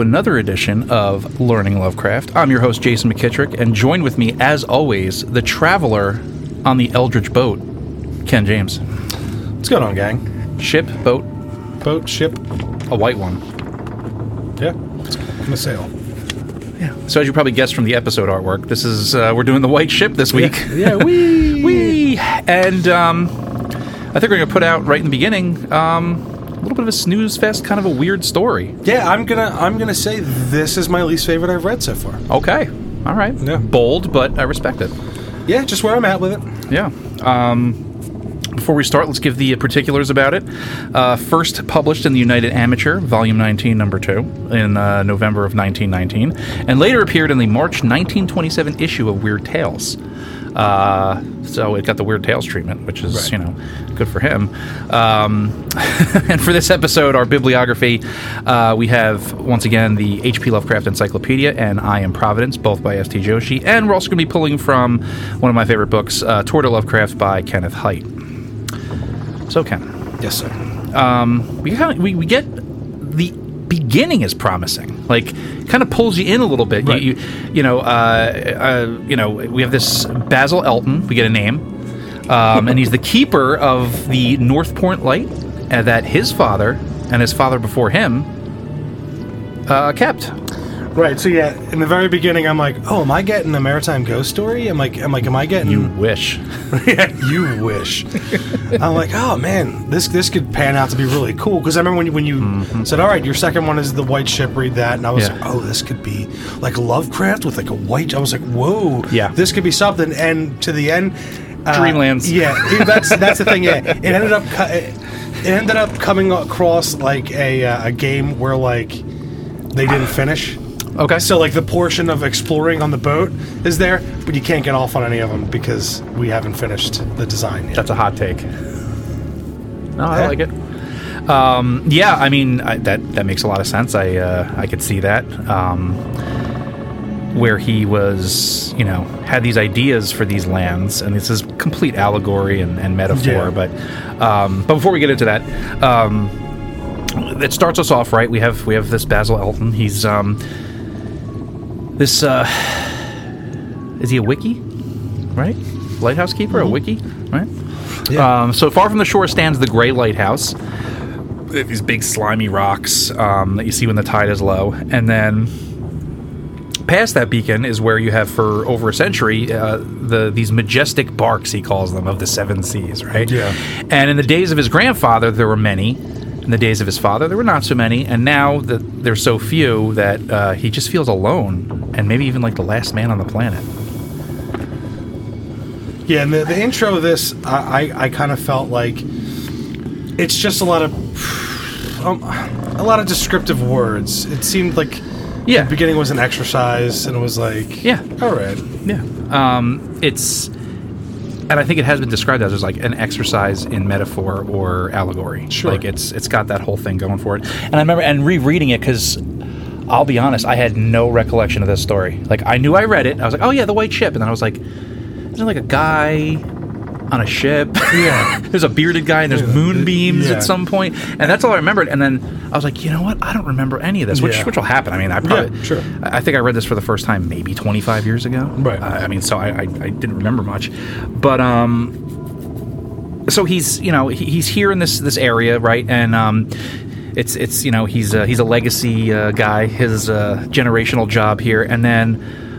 to another edition of Learning Lovecraft. I'm your host, Jason McKittrick, and join with me, as always, the traveler on the Eldritch boat, Ken James. What's going on, gang? Ship, boat, Boat, ship, a white one. yeah, it's gonna sail. Yeah. So, as you probably guessed from the episode artwork, this is uh, we're doing the white ship this week. Yeah, we. Whee! And um, I think we're going to put out right in the beginning um, a little bit of a snooze fest, kind of a weird story. Yeah, I'm gonna I'm gonna say this is my least favorite I've read so far. Okay, all right, Yeah. bold, but I respect it. Yeah, just where I'm at with it. Yeah. Um, before we start, let's give the particulars about it. Uh, first published in the United Amateur, Volume 19, Number 2, in uh, November of 1919, and later appeared in the March 1927 issue of Weird Tales. Uh, so it got the Weird Tales treatment, which is, Right. you know, good for him. Um, and for this episode, our bibliography, uh, we have once again the H.P. Lovecraft Encyclopedia and I Am Providence, both by S.T. Joshi. And we're also going to be pulling from one of my favorite books, uh, Tour de Lovecraft by Kenneth Hite. So, Ken, Yes, sir. um, we, kinda, we, we get the beginning is promising. Like, kind of pulls you in a little bit. Right. You, you, you know, uh, uh, you know, we have this Basil Elton. We get a name, um, and he's the keeper of the North Point Light uh, that his father and his father before him uh, kept. Right. So yeah, in the very beginning, I'm like, oh, am I getting a maritime ghost story? I'm like, I'm like, am I getting? You wish. yeah, you wish. I'm like, oh man, this this could pan out to be really cool. Because I remember when you when you said, all right, your second one is the white ship. Read that, and I was Yeah. like, oh, this could be like Lovecraft with like a white. I was like, whoa, Yeah. this could be something. And to the end, uh, Dreamlands. Yeah, that's that's the thing. Yeah, it ended up cu- it ended up coming across like a uh, a game where like they didn't finish. Okay. So like the portion of exploring on the boat is there, but you can't get off on any of them because we haven't finished the design yet. That's a hot take. No, I like it. Um, yeah, I mean I, that that makes a lot of sense. I uh, I could see that um, where he was, you know, had these ideas for these lands, and this is complete allegory and, and metaphor. Yeah. But um, but before we get into that, um, it starts us off right. We have we have this Basil Elton. He's um, this uh, is he a wickie, right? Lighthouse keeper, a wickie, right? Yeah. Um, so far from the shore stands the gray lighthouse. These big slimy rocks um, that you see when the tide is low, and then past that beacon is where you have for over a century uh, the these majestic barks he calls them of the seven seas, right? Yeah. And in the days of his grandfather, there were many. In the days of his father, there were not so many, and now that there's so few that uh, he just feels alone, and maybe even like the last man on the planet. yeah, and the, the intro of this, I, I, I kind of felt like it's just a lot of um, a lot of descriptive words. It seemed like Yeah. the beginning was an exercise, and it was like, Yeah. all right, Yeah. Um, it's, and I think it has been described as like an exercise in metaphor or allegory. Sure. Like it's it's got that whole thing going for it. And I remember and rereading it because. I'll be honest, I had no recollection of this story. Like I knew I read it. I was like, "Oh yeah, the white ship," and then I was like, "Isn't like a guy on a ship? Yeah. there's a bearded guy and there's Yeah, moonbeams yeah. at some point, and that's all I remembered. And then I was like, you know what? I don't remember any of this, which Yeah. which will happen. I mean, I probably sure. I I think I read this for the first time maybe 25 years ago. Right. I, I mean, so I, I, I didn't remember much, but um, so he's you know he, he's here in this this area, right? And um, it's it's you know he's a, he's a legacy uh, guy, his uh, generational job here, and then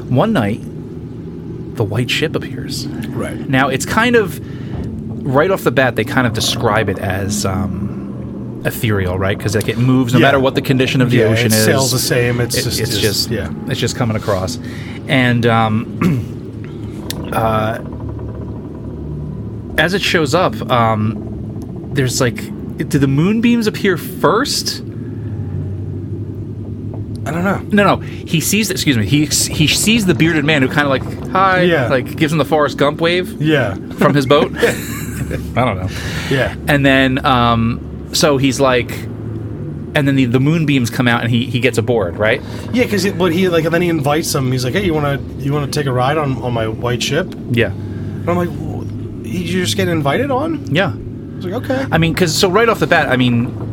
one night the white ship appears. right, Now it's kind of right off the bat they kind of describe it as um, ethereal, right? Because like it moves no Yeah. matter what the condition of the Yeah, ocean it is. sails the same. It's It- just, it's just yeah, it's just coming across, and um, uh, as it shows up, um, there's like, do the moonbeams appear first? I don't know. No, no. He sees. Excuse me. He he sees the bearded man who kind of like hi, Yeah. like gives him the Forrest Gump wave Yeah, from his boat. I don't know. yeah, And then, um, so he's like, and then the, the moonbeams come out and he, he gets aboard, right? yeah. Because but he like and then he invites him. He's like, hey, you want to you want to take a ride on on my white ship? Yeah. And I'm like, "Well, you just get invited on? Yeah. I was like, okay. I mean, because so right off the bat, I mean,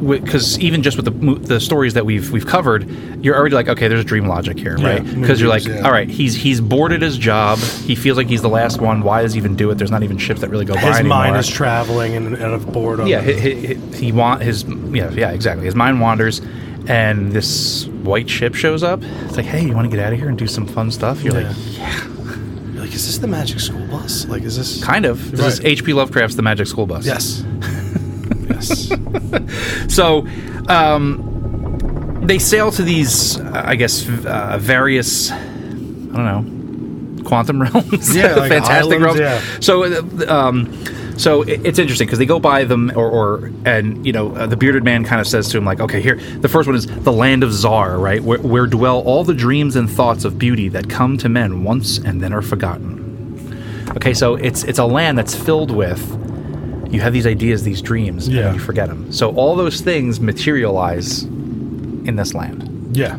because even just with the the stories that we've we've covered, you're already like, okay, there's dream logic here, Yeah, right? Because you're like, yeah. all right, he's he's bored at his job. He feels like he's the last one. Why does he even do it? There's not even ships that really go by His anymore. mind is traveling and out of boredom. yeah, he, he, he, he want his yeah yeah exactly. His mind wanders, and this white ship shows up. It's like, hey, you want to get out of here and do some fun stuff? You're like, You're like, is this the Magic School Bus? Like, is this kind of. This is Right. H.P. Lovecraft's The Magic School Bus. Yes. Yes. So, um, they sail to these, uh, I guess, uh, various, I don't know, quantum realms. Yeah, like fantastic islands, realms. yeah. So, uh, um, so it's interesting because they go by them, or, or and you know, uh, the bearded man kind of says to him like, okay, here, the first one is the land of Zar, right, where, where dwell all the dreams and thoughts of beauty that come to men once and then are forgotten. Okay, so it's it's a land that's filled with you have these ideas, these dreams, and Yeah. then you forget them. So all those things materialize in this land. Yeah.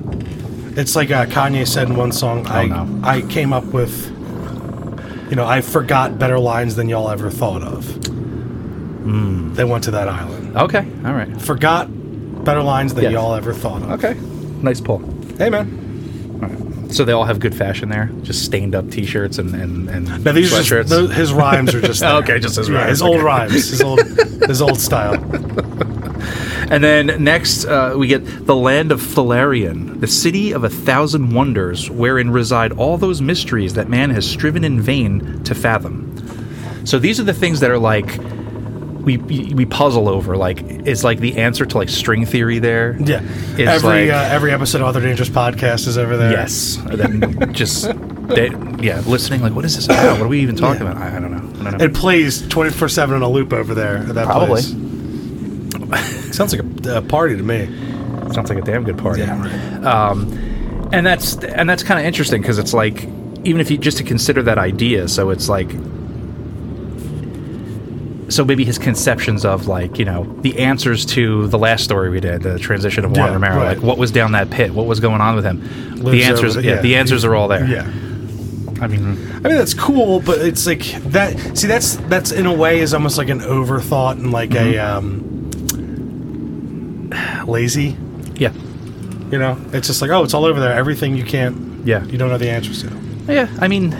It's like uh, Kanye said in one song, I, no. I came up with, you know, I forgot better lines than y'all ever thought of. Hmm. They went to that island. Okay, all right, Forgot better lines than Yes. y'all ever thought of. okay, nice pull. Hey, man. So they all have good fashion there, just stained up T-shirts and and, and Now, these are just, those, his rhymes are just. Okay, just his Yeah, rhymes, His old rhymes. His old, his old style. And then next, uh, we get the land of Thalarion, the city of a thousand wonders, wherein reside all those mysteries that man has striven in vain to fathom. So these are the things that are like we we puzzle over. Like is like the answer to like string theory there. Yeah. Is every like- uh, every episode of Other Dangerous Podcast is over there. Yes. And then just they, yeah, listening like what is this about? What are we even talking Yeah. about? I, I don't know. I don't know. It plays 24 7 on a loop over there at that Probably. place. Sounds like a, a party to me. Sounds like a damn good party. Yeah, right. Um, and that's and that's kind of interesting because it's like even if you just to consider that idea, so it's like so maybe his conceptions of like you know the answers to the last story we did, the transition of Juan Yeah, Romero, right. like what was down that pit, what was going on with him. the answers, over yeah, yeah. the answers are all there. Yeah. I mean, I mean that's cool, but it's like that. See, that's that's in a way is almost like an overthought and like a Mm-hmm. um, lazy. yeah, You know, it's just like oh, it's all over there. Everything you can't. Yeah. You don't know the answers to. yeah. I mean,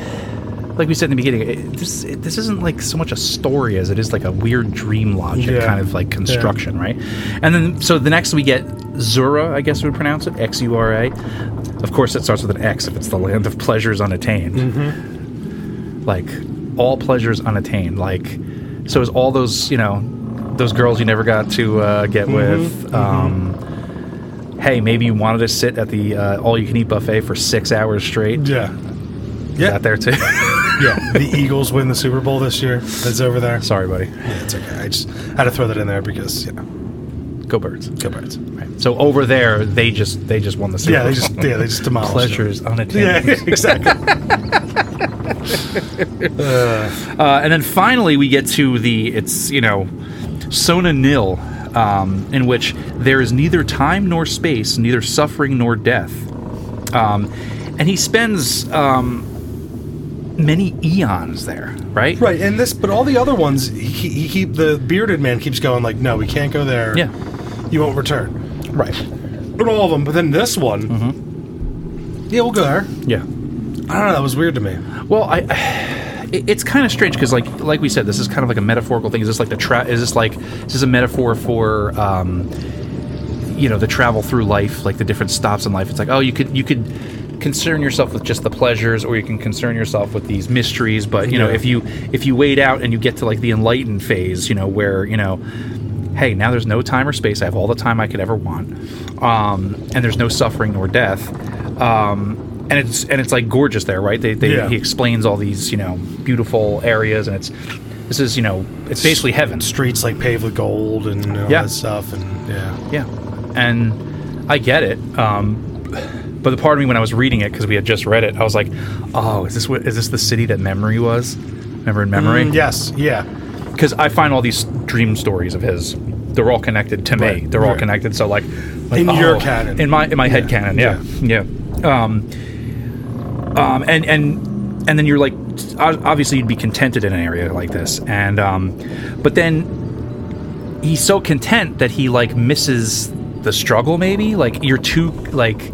like we said in the beginning, it, this it, this isn't like so much a story as it is like a weird dream logic Yeah. kind of like construction, right? And then so the next we get Xura, I guess we would pronounce it X U R A. Of course, it starts with an X if it's the land of pleasures unattained. Like all pleasures unattained. Like so is all those you know those girls you never got to uh, get with. Um, Hey, maybe you wanted to sit at the uh, all-you-can-eat buffet for six hours straight. Yeah. Is Yeah. that there too? Yeah. the Eagles win the Super Bowl this year. That's over there. Sorry, buddy. Yeah, it's okay. I just had to throw that in there because yeah, know, Go birds. go birds. Right. So over there, they just they just won the Super Yeah, they Bowl. just yeah they just demolished. it. pleasures Yeah, exactly. Uh, and then finally, we get to the it's you know Sona-Nyl, um, in which there is neither time nor space, neither suffering nor death. Um, and he spends um, many eons there, right? Right, and this, but all the other ones, he, he keep the bearded man keeps going like, no, we can't go there. Yeah. you won't return. Right. But all of them, but then this one, Mm-hmm. yeah, we'll go there. Yeah. I don't know. That was weird to me. Well, I, it- it's kind of strange because, like, like we said, this is kind of like a metaphorical thing. Is this like the tra- Is this like is this a metaphor for, um, you know, the travel through life, like the different stops in life? It's like, oh, you could you could concern yourself with just the pleasures, or you can concern yourself with these mysteries. But you know, Yeah. if you if you wait out and you get to like the enlightened phase, you know, where you know. Hey, now there's no time or space. I have all the time I could ever want, um, and there's no suffering nor death. Um, and it's and it's like gorgeous there, right? They, they Yeah. he explains all these you know beautiful areas, and it's this is you know it's basically heaven. Streets like paved with gold and all Yeah. that stuff, and yeah, Yeah, and I get it. Um, but the part of me when I was reading it because we had just read it, I was like, oh, is this what is this the city that memory was? Remember in memory? Mm, yes, yeah, because I find all these dream stories of his. They're all connected to me. Right, They're all connected. So like, like, In your canon. in my in my head canon, yeah, yeah. Um, um, and and and then you're like, obviously you'd be contented in an area like this, and um, but then he's so content that he like misses the struggle. Maybe like you're too like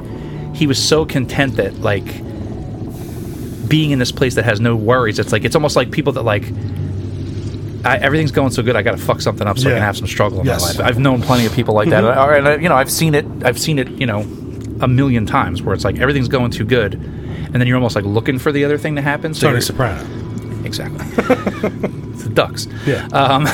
he was so content that like being in this place that has no worries. It's like it's almost like people that like. I, everything's going so good. I got to fuck something up so I can have some struggle in Yes. my life. I've known plenty of people like that, Or- and I, you know, I've seen it. I've seen it. You know, a million times where it's like everything's going too good, and then you're almost like looking for the other thing to happen. So Tony Soprano. Exactly. it's the ducks. Yeah. Um,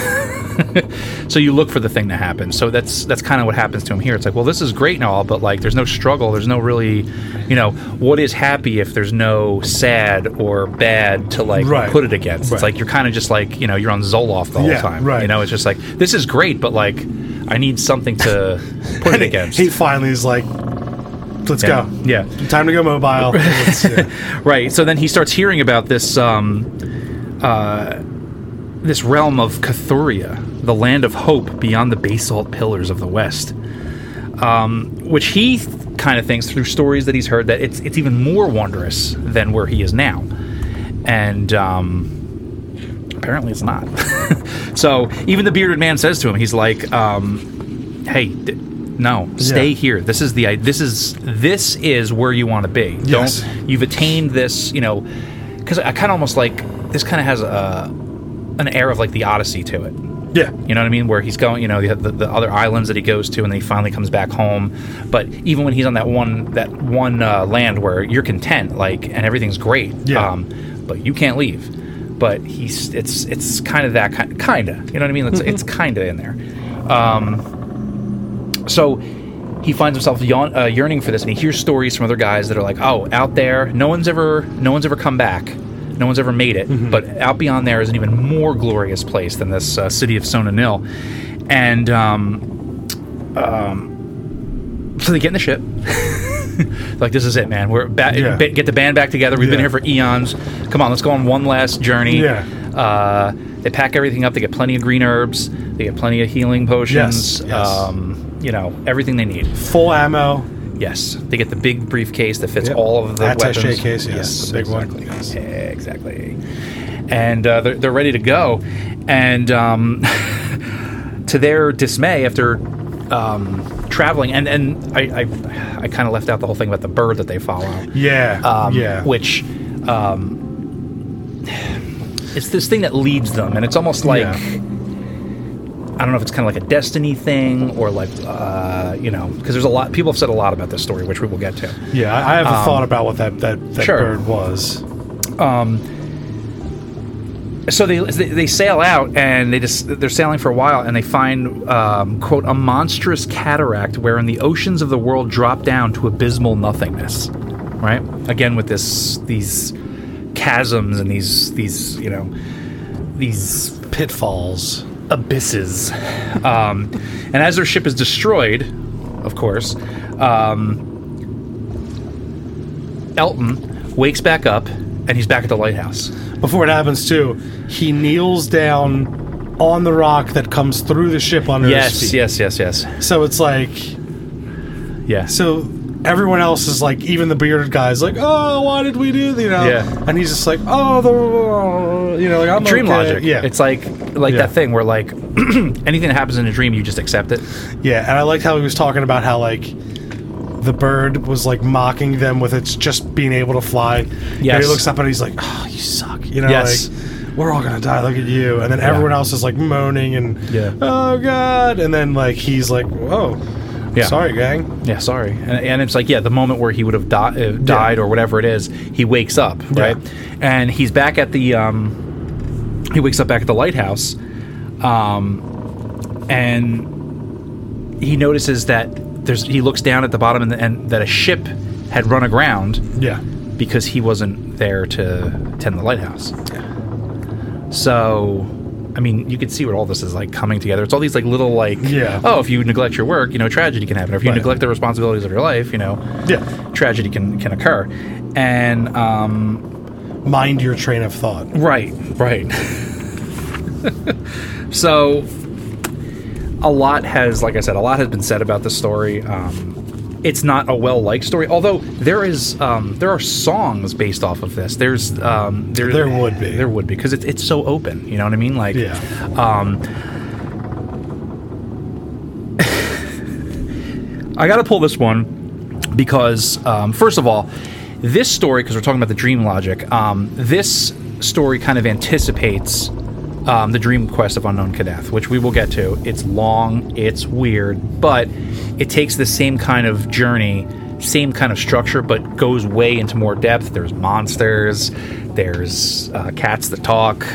so you look for the thing to happen. So that's that's kind of what happens to him here. It's like, well, this is great and all, but like, there's no struggle. There's no really, you know, what is happy if there's no sad or bad to like Right. put it against. It's like you're kind of just like you know you're on Zoloft the whole Yeah, time. right. You know, it's just like this is great, but like I need something to put it against. He finally is like, let's yeah. go. Yeah. Time to go mobile. Yeah. Right. So then he starts hearing about this um, uh, this realm of Cathuria, the land of hope beyond the basalt pillars of the west, um, which he th- kind of thinks through stories that he's heard that it's it's even more wondrous than where he is now, and. Um, Apparently, it's not. so even the bearded man says to him, he's like, um, "Hey, d- no, stay Yeah. here. This is the this is this is where you want to be. Yes. Don't you've attained this? You know, because I kind of almost like this kind of has a an air of like the Odyssey to it. Yeah. You know what I mean? Where he's going, you know, the, the, the other islands that he goes to, and then he finally comes back home. But even when he's on that one that one uh, land where you're content, like, and everything's great, Yeah. um, but you can't leave. But he's it's it's kind of that kind kind of you know what I mean? It's it's kind of in there. Um, so he finds himself yawn, uh, yearning for this, and he hears stories from other guys that are like, "Oh, out there, no one's ever no one's ever come back." No one's ever made it, but out beyond there is an even more glorious place than this uh, city of Sona-Nyl. And um, um, so they get in the ship. like this is it, man. We're ba- Yeah. ba- get the band back together. We've been here for eons. Come on, let's go on one last journey. Yeah. Uh, they pack everything up. They get plenty of green herbs. They get plenty of healing potions. Yes, yes. Um, you know everything they need. Full ammo. Yes, they get the big briefcase that fits Yep. all of the Attaché weapons. case, yes, the big one, exactly. yes. Exactly. And uh, they're, they're ready to go. And um, to their dismay, after um, traveling, and and I I, I kind of left out the whole thing about the bird that they follow. Yeah. Um, yeah. Which. Um, it's this thing that leads them, and it's almost like Yeah. I don't know if it's kind of like a destiny thing or like uh, you know because there's a lot people have said a lot about this story, which we will get to. yeah. I have a thought about what that that, that um, sure. bird was. so they, they they sail out and they just they're sailing for a while and they find um, quote a monstrous cataract wherein the oceans of the world drop down to abysmal nothingness right again with this these chasms and these these you know these Pitfalls. Abysses. Um, and as their ship is destroyed of course um, Elton wakes back up and he's back at the lighthouse. Before it happens, too, he kneels down on the rock that comes through the ship under his yes feet. yes yes yes. So it's like, yes so everyone else is like, even the bearded guy's like, oh, why did we do? You know, Yeah. and he's just like, oh, the, uh, you know, like I'm dream okay. logic. Yeah, it's like like Yeah. that thing where like anything that happens in a dream, you just accept it. Yeah, and I liked how he was talking about how like the bird was like mocking them with its just being able to fly. And he looks up and he's like, "Oh, you suck," you know, Yes. like we're all gonna die. Look at you. And then everyone else is like moaning and Yeah. oh god. And then like he's like, "Whoa, Yeah. sorry, gang." Yeah, sorry. And, and it's like yeah, the moment where he would have di- uh, died or whatever it is, he wakes up right, and he's back at the um, he wakes up back at the lighthouse, um, and he notices that there's he looks down at the bottom and, and that a ship had run aground Yeah, because he wasn't there to tend the lighthouse. Yeah. So, I mean, you can see where all this is like coming together. It's all these like little like, Yeah. oh, if you neglect your work, you know, tragedy can happen. Or if you Right. neglect the responsibilities of your life, you know, yeah. tragedy can can occur. And um, Mind your train of thought. right, right. so, a lot has, like I said, a lot has been said about the story. Um, it's not a well liked story. Although there is um, there are songs based off of this. There's um, there there would be there would be because it's it's so open. You know what I mean? Like yeah. Um, I got to pull this one because um, first of all, this story because we're talking about the dream logic. Um, this story kind of anticipates um, the Dream Quest of Unknown Kadath, which we will get to. It's long, it's weird, but it takes the same kind of journey, same kind of structure, but goes way into more depth. There's monsters, there's uh, cats that talk,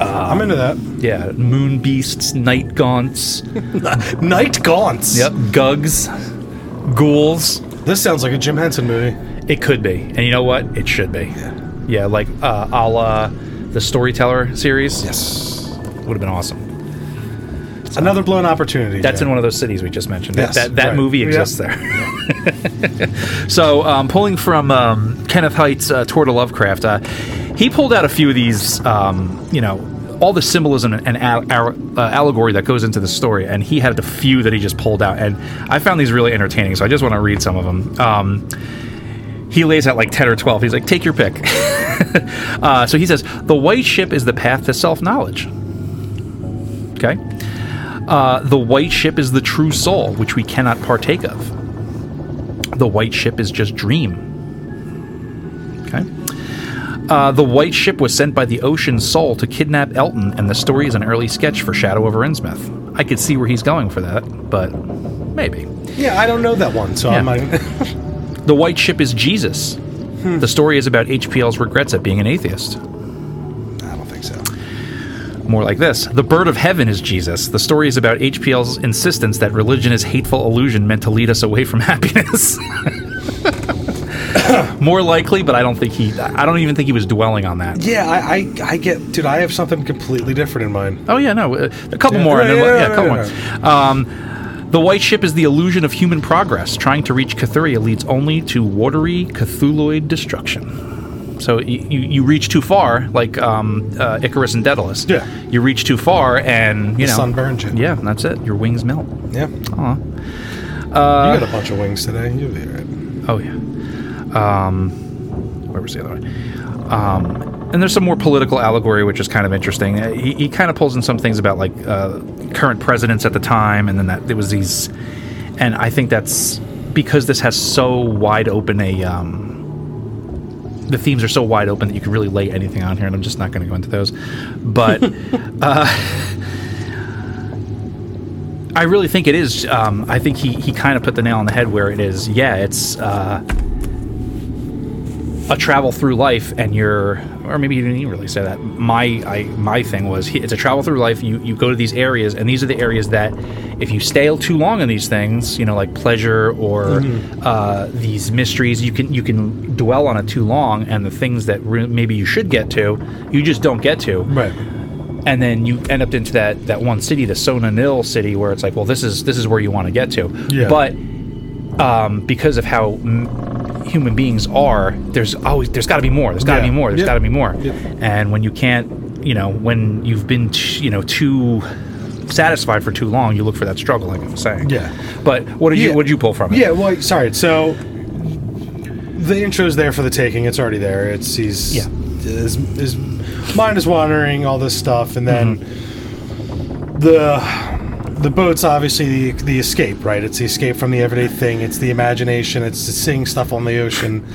I'm into that. yeah, moon beasts, night gaunts, Night Gaunts. yep, gugs, ghouls. This sounds like a Jim Henson movie. It could be, and you know what? It should be. Yeah, like uh, a la the Storyteller series. Yes. would have been awesome. Another blown opportunity. That's in one of those cities we just mentioned. Yes, that that right. movie Yep. exists there. so, um, pulling from um, Kenneth Hite's uh, Tour de Lovecraft, uh, he pulled out a few of these, um, you know, all the symbolism and al- al- uh, allegory that goes into the story, and he had a few that he just pulled out, and I found these really entertaining. So I just want to read some of them. Um, he lays out like 10 or 12. He's like, take your pick. uh, so he says, the white ship is the path to self knowledge. Okay. Uh, the white ship is the true soul, which we cannot partake of. The white ship is just dream. Okay. Uh, the white ship was sent by the ocean soul to kidnap Elton, and the story is an early sketch for Shadow over Innsmouth. I could see where he's going for that, but maybe. Yeah, I don't know that one, so I'm Yeah. like, The white ship is Jesus. The story is about HPL's regrets at being an atheist. I don't think so. More like this The bird of heaven is Jesus. The story is about HPL's insistence that religion is hateful illusion meant to lead us away from happiness. More likely, but I don't think he. I don't even think he was dwelling on that. Yeah, I, I, I get, dude. I have something completely different in mind. Oh yeah, no, a couple Yeah, more. and then, yeah, we'll- yeah, yeah, a couple more. Um, the white ship is the illusion of human progress. Trying to reach Cathuria leads only to watery Cthulhuid destruction. So you, you, you reach too far, like um, uh, Icarus and Daedalus. Yeah. You reach too far, and you The know, sun burns you. Yeah, that's it. Your wings melt. Yeah. Aw. you got a bunch of wings today. You'll be right. Oh yeah. Um, where was the other one? Um, and there's some more political allegory, which is kind of interesting. Uh, He, he kind of pulls in some things about like uh, current presidents at the time, and then that there was these, and I think that's because this has so wide open a. Um, the themes are so wide open that you can really lay anything on here, and I'm just not going to go into those. But uh, I really think it is. Um, I think he, he kind of put the nail on the head where it is. Yeah, it's uh, a travel through life, and you're, or maybe you didn't even really say that. My I, my thing was it's a travel through life. You you go to these areas, and these are the areas that if you stay too long in these things, you know, like pleasure or uh, these mysteries, you can you can dwell on it too long, and the things that re- maybe you should get to, you just don't get to Right. and then you end up into that that one city, the Sona-Nyl city, where it's like, well, this is this is where you want to get to. Yeah. But um, because of how m- human beings are, there's always there's got to be more. There's got to Yeah. be more. There's Yeah. got to be more. Yeah. And when you can't, you know, when you've been, t- you know, too satisfied for too long, you look for that struggle, like I was saying. Yeah. But what did you what did you pull from it? Yeah, well, sorry. So the intro's there for the taking. It's already there. It's he's Yeah. his, his mind is wandering, all this stuff, and then Mm-hmm. the the boat's obviously the the escape, right? It's the escape from the everyday thing. It's the imagination. It's seeing stuff on the ocean.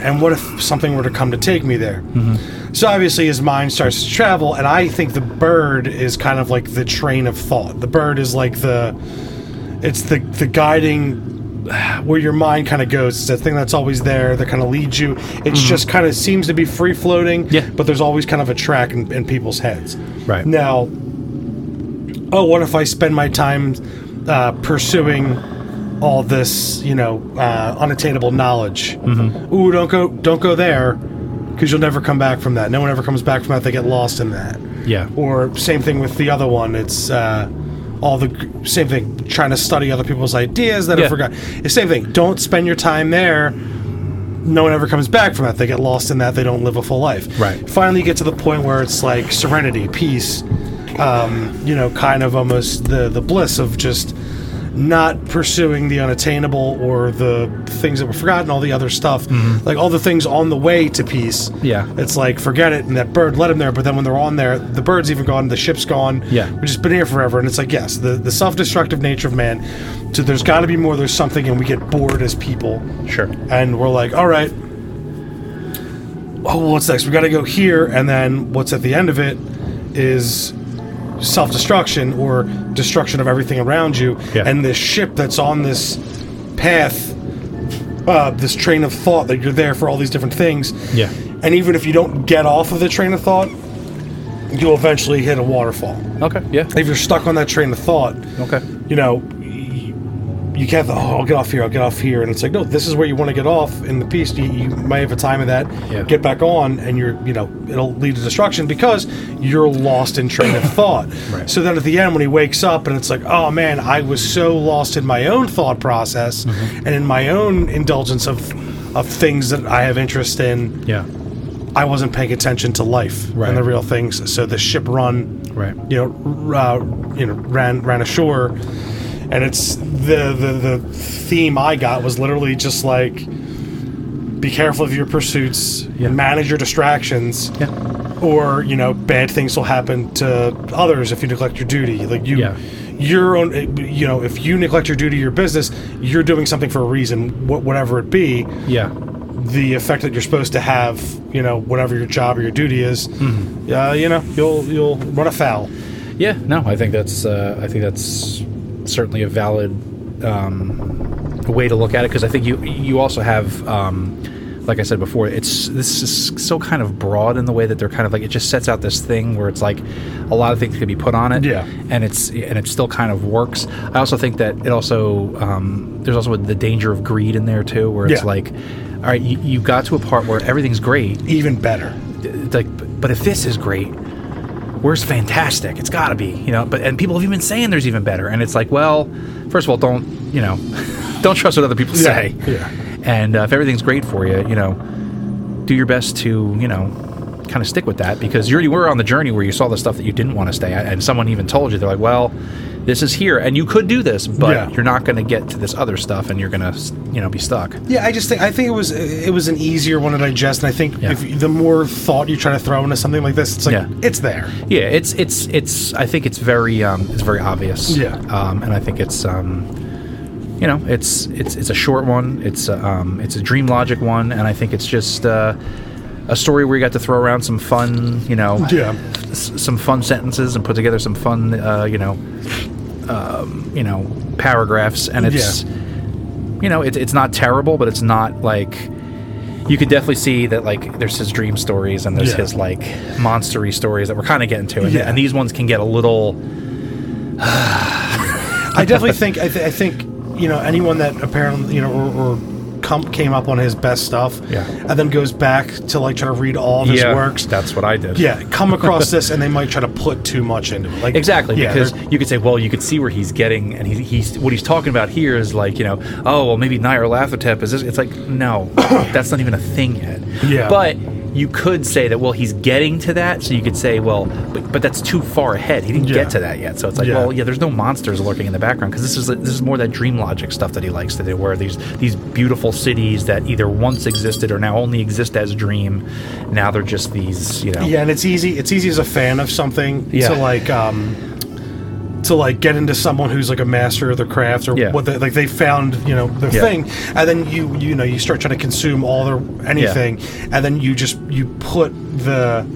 And what if something were to come to take me there? Mm-hmm. So obviously his mind starts to travel, and I think the bird is kind of like the train of thought. The bird is like the it's the the guiding where your mind kind of goes. It's that thing that's always there that kind of leads you. It's just kind of seems to be free floating. Mm-hmm. Yeah. But there's always kind of a track in, in people's heads. Right. Now, oh, what if I spend my time uh, pursuing all this, you know, uh, unattainable knowledge? Mm-hmm. Ooh, don't go, don't go there, because you'll never come back from that. No one ever comes back from that. They get lost in that. Yeah. Or same thing with the other one. It's uh, all the same thing. Trying to study other people's ideas that Yeah. are forgotten. It's same thing. Don't spend your time there. No one ever comes back from that. They get lost in that. They don't live a full life. Right. Finally, you get to the point where it's like serenity, peace. Um, you know, kind of almost the the bliss of just not pursuing the unattainable or the things that were forgotten, all the other stuff, like all the things on the way to peace. Mm-hmm. Yeah. It's like, forget it, and that bird led him there, but then when they're on there, the bird's even gone, the ship's gone. Yeah. We've just been here forever, and it's like, yes, the, the self destructive nature of man. So there's got to be more, there's something, and we get bored as people. Sure. And we're like, all right, oh, what's next? We got to go here, and then what's at the end of it is self destruction or destruction of everything around you. Yeah. And this ship that's on this path, uh, this train of thought that you're there for all these different things. Yeah. And even if you don't get off of the train of thought, you'll eventually hit a waterfall. Okay. Yeah. If you're stuck on that train of thought, Okay. you know, you can't. Oh, I'll get off here. I'll get off here, and it's like, no, this is where you want to get off in the piece. You, you might have a time of that. Yeah. Get back on, and you're, you know, it'll lead to destruction because you're lost in train of thought. Right. So then at the end, when he wakes up, and it's like, oh man, I was so lost in my own thought process Mm-hmm. and in my own indulgence of of things that I have interest in. Yeah. I wasn't paying attention to life Right. and the real things. So the ship run Right. you know, uh, you know, ran ran ashore, and it's the the the theme I got was literally just like, be careful of your pursuits, Yeah. manage your distractions, Yeah. or you know, bad things will happen to others if you neglect your duty. Like you. Yeah. Your own, you know, if you neglect your duty, your business, you're doing something for a reason, wh- whatever it be. Yeah. The effect that you're supposed to have, you know, whatever your job or your duty is, Mm-hmm. uh, you know, you'll you'll run afoul. Yeah, no, I think that's uh, I think that's certainly a valid um, way to look at it because I think you you also have um, like I said before, it's this is so kind of broad in the way that they're kind of like it just sets out this thing where it's like a lot of things can be put on it, Yeah. and it's and it still kind of works. I also think that it also um, there's also the danger of greed in there too, where it's Yeah. like, all right, you, you got to a part where everything's great, Even better. like but if this is great where's fantastic. It's got to be you know but and people have even been saying there's even better. And it's like well first of all don't you know don't trust what other people Yeah, say. yeah. and uh, if everything's great for you you know do your best to you know kind of stick with that because you already were on the journey where you saw the stuff that you didn't want to stay. At and someone even told you they're like well this is here and you could do this but Yeah. you're not going to get to this other stuff and you're going to you know be stuck Yeah, I just think I think it was it was an easier one to digest, and I think Yeah. if the more thought you try to throw into something like this, it's like Yeah. it's there. Yeah, it's it's it's. I think it's very um, it's very obvious. Yeah. um, and I think it's um, you know it's it's it's a short one. It's a, um, it's a dream logic one, and I think it's just uh, a story where you got to throw around some fun, you know, Yeah. s- some fun sentences and put together some fun, uh, you know, um, you know, paragraphs, and it's you know it's it's not terrible, but it's not like. You could definitely see that, like, there's his dream stories and there's Yeah. his like monstery stories that we're kind of getting to, and, Yeah. and these ones can get a little I definitely think I, th- I think you know anyone that apparently you know or, or come, came up on his best stuff, Yeah. and then goes back to like try to read all of his yeah, works. That's what I did. Yeah, come across this and they might try to put too much into it. Like Exactly, yeah, because you could say, well, you could see where he's getting, and he's, he's what he's talking about here is like, you know, oh, well, maybe Nyarlathotep is this. It's like, no, that's not even a thing yet. Yeah. But you could say that, well, he's getting to that, so you could say, well, but, but that's too far ahead. He didn't Yeah. get to that yet. So it's like, Yeah. well, yeah, there's no monsters lurking in the background because this is this is more that dream logic stuff that he likes to do, where these these beautiful cities that either once existed or now only exist as dream, now they're just these, you know, yeah, and it's easy. It's easy as a fan of something Yeah. to like um to like get into someone who's like a master of their craft or Yeah. what they like they found you know their Yeah. thing, and then you you know you start trying to consume all their anything, and then you just you put the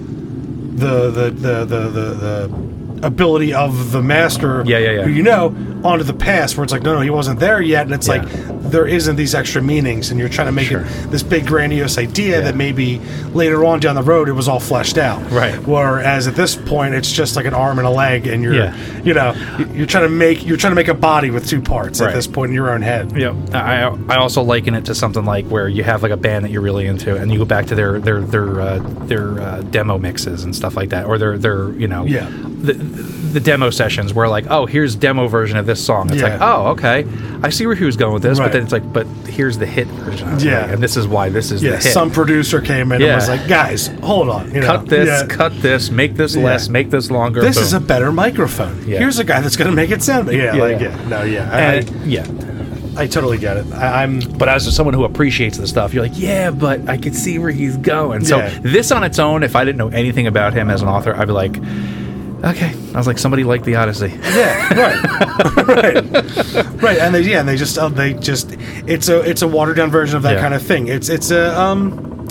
the the the the the, the ability of the master Yeah, yeah, yeah. who you know onto the past where it's like no no he wasn't there yet and it's Yeah. like there isn't these extra meanings and you're trying to make Sure. it this big grandiose idea Yeah. that maybe later on down the road it was all fleshed out Right. whereas at this point it's just like an arm and a leg and you're Yeah. you know you- you're trying to make you're trying to make a body with two parts Right. at this point in your own head Yeah, I I also liken it to something like where you have like a band that you're really into, and you go back to their their their uh, their uh, demo mixes and stuff like that, or their their you know Yeah. the, the demo sessions where like, oh, here's demo version of this song. It's like, oh, okay, I see where he was going with this, Right. but then it's like, but here's the hit version. Yeah. like, and this is why this is Yeah, the hit. some producer came in Yeah. and was like, "Guys, hold on, you know, cut this, yeah, cut this, make this Yeah. less, make this longer. This boom. is a better microphone. Yeah. Here's a guy that's going to make it sound. Yeah, Yeah, like yeah. yeah, no, yeah, and, yeah. I, I totally get it. I, I'm But as someone who appreciates the stuff, you're like, yeah, but I can see where he's going. So Yeah. this on its own, if I didn't know anything about him as an author, I'd be like, okay. I was like, somebody liked the Odyssey. yeah, right, right, right. And they yeah, and they just uh, they just it's a it's a watered down version of that Yeah. kind of thing. It's it's a um,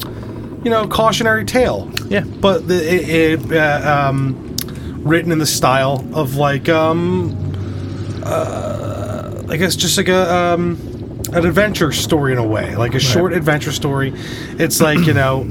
you know, cautionary tale. Yeah. but the, it, it uh, um, written in the style of like um, uh, I guess just like a um, an adventure story in a way, like a short adventure story. It's like you know.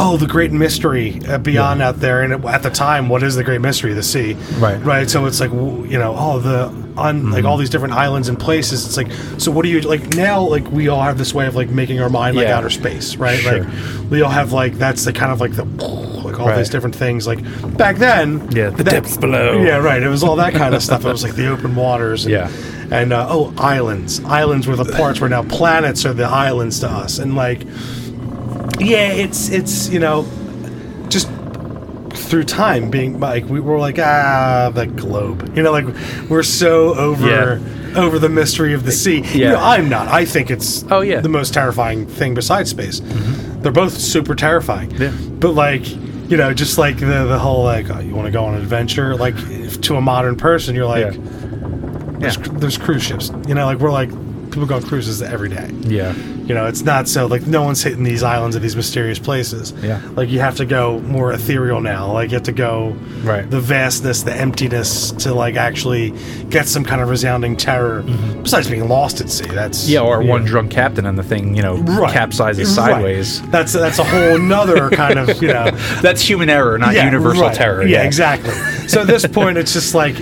Oh, the great mystery uh, beyond out there, and at the time, what is the great mystery? The sea, Right. Right. So it's like you know, oh, the on like all these different islands and places. It's like, so what do you like now? Like we all have this way of like making our mind like Yeah. outer space, right? Sure. Like we all have like that's the kind of like the like all Right. these different things. Like back then, Yeah, the that- depths below. Yeah, right. It was all that kind of stuff. It was like the open waters. And, Yeah. And uh, oh, islands. Islands were the parts where now planets are the islands to us, and like, yeah, it's it's you know, just through time being like we were like ah the globe you know like we're so over over the mystery of the sea you Yeah. know, i'm not i think it's Oh, yeah. the most terrifying thing besides space they're both super terrifying Yeah. but like you know just like the the whole like oh, you want to go on an adventure like if, to a modern person you're like Yeah. there's, Yeah. there's cruise ships you know like we're like people go on cruises every day Yeah. You know, it's not so like no one's hitting these islands or these mysterious places. Yeah. Like you have to go more ethereal now. Like you have to go Right. the vastness, the emptiness to like actually get some kind of resounding terror. Besides being lost at sea, that's Mm-hmm. Yeah, or one drunk captain and the thing, you know, Right. capsizes Right. sideways. That's that's a whole nother kind of you know That's human error, not yeah, universal terror. Yeah, exactly. So at this point, it's just like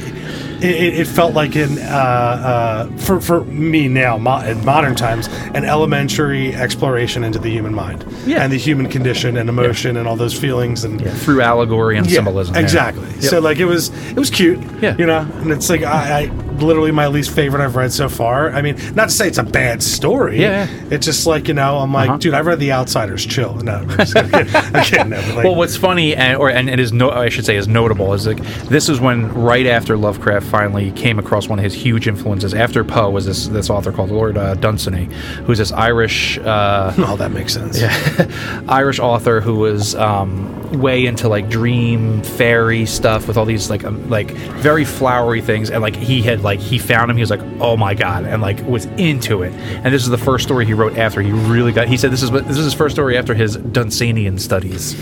it, it, felt like in uh, uh, for for me now mo- in modern times an elementary exploration into the human mind Yeah. and the human condition and emotion and all those feelings and Yeah, through allegory and Yeah, symbolism. Exactly. So like it was it was cute. Yeah. You know, and it's like I, I literally my least favorite I've read so far. I mean, not to say it's a bad story. Yeah. It's just like you know I'm like, Uh-huh. dude, I've read The Outsiders. Chill. No, I'm just kidding. Kidding. No, like, well, what's funny, and, or and it is no, I should say, is notable, is like this is when right after Lovecraft finally came across one of his huge influences. After Poe was this this author called Lord uh, Dunsany, who's this Irish uh, oh, that makes sense. Yeah. Irish author who was um, way into like dream fairy stuff with all these like um, like very flowery things, and like he had like he found him, he was like, oh my god, and like was into it. And this is the first story he wrote after he really got. He said this is what this is his first story after his Dunsanian studies.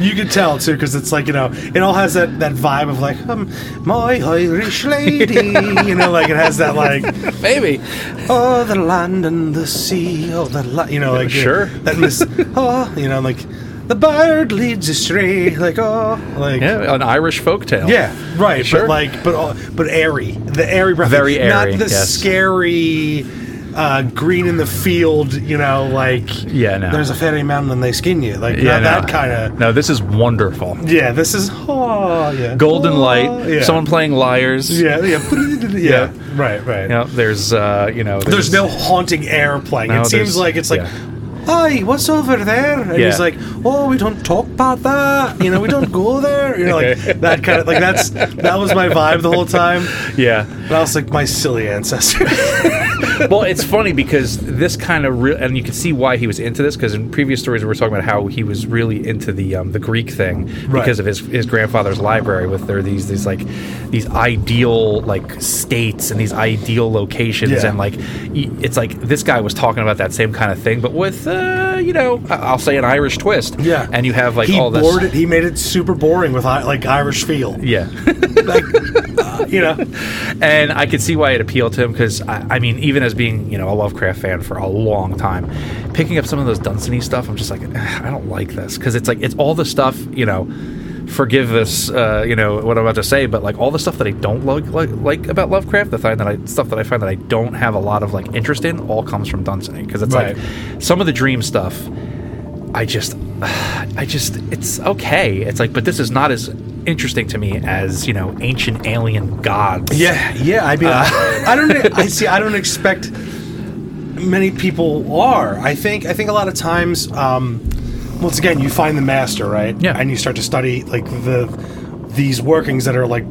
You could tell too, because it's like you know, it all has that, that vibe of like, um, my Irish lady, you know, like it has that like, Baby, oh, the land and the sea, oh, the la-, you know, like Sure. that miss, oh, you know, like the bird leads astray, like oh, like yeah, an Irish folktale. Yeah, right. Sure. But like, but uh, but airy, the airy breath, Very airy. not the yes. scary. Uh, green in the field, you know, like Yeah, no. There's a fairy mountain and they skin you, like yeah, that, no. that kind of. No, this is wonderful. Yeah, this is oh yeah, Golden Oh, light, Yeah. someone playing lyres. Yeah, yeah, yeah, Yeah. Right, right. You know, there's uh, you know, There's no haunting air playing. No, it seems like it's like, yeah. "Hi, what's over there?" And Yeah. he's like, "Oh, we don't talk about that. You know, we don't go there." You know, like that kind of like that's that was my vibe the whole time. yeah. And I was like, my silly ancestor. well, it's funny because this kind of real, and you can see why he was into this because in previous stories we were talking about how he was really into the um, the Greek thing Right. because of his his grandfather's library with there these these like these ideal like states and these ideal locations Yeah. and like it's like this guy was talking about that same kind of thing but with uh, you know I'll say an Irish twist yeah, and you have like he all this it. He made it super boring with like Irish feel. yeah Like, uh, you know, and I could see why it appealed to him because I, I mean, even as being you know a Lovecraft fan for a long time, picking up some of those Dunsany stuff, I'm just like, "Eh, I don't like this because it's like it's all the stuff you know. Forgive this, uh, you know what I'm about to say, but like all the stuff that I don't like, like, like about Lovecraft, the thing that I stuff that I find that I don't have a lot of like interest in, all comes from Dunsany because it's Right. like some of the dream stuff. I just, I just, it's okay. It's like, but this is not as interesting to me as you know ancient alien gods. Yeah, yeah. I mean, I, I don't. I see. I don't expect many people are. I think. I think a lot of times. Um, once again, you find the master, right? Yeah. And you start to study like the these workings that are like